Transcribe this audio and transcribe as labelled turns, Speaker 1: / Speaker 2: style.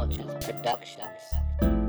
Speaker 1: Launches Productions.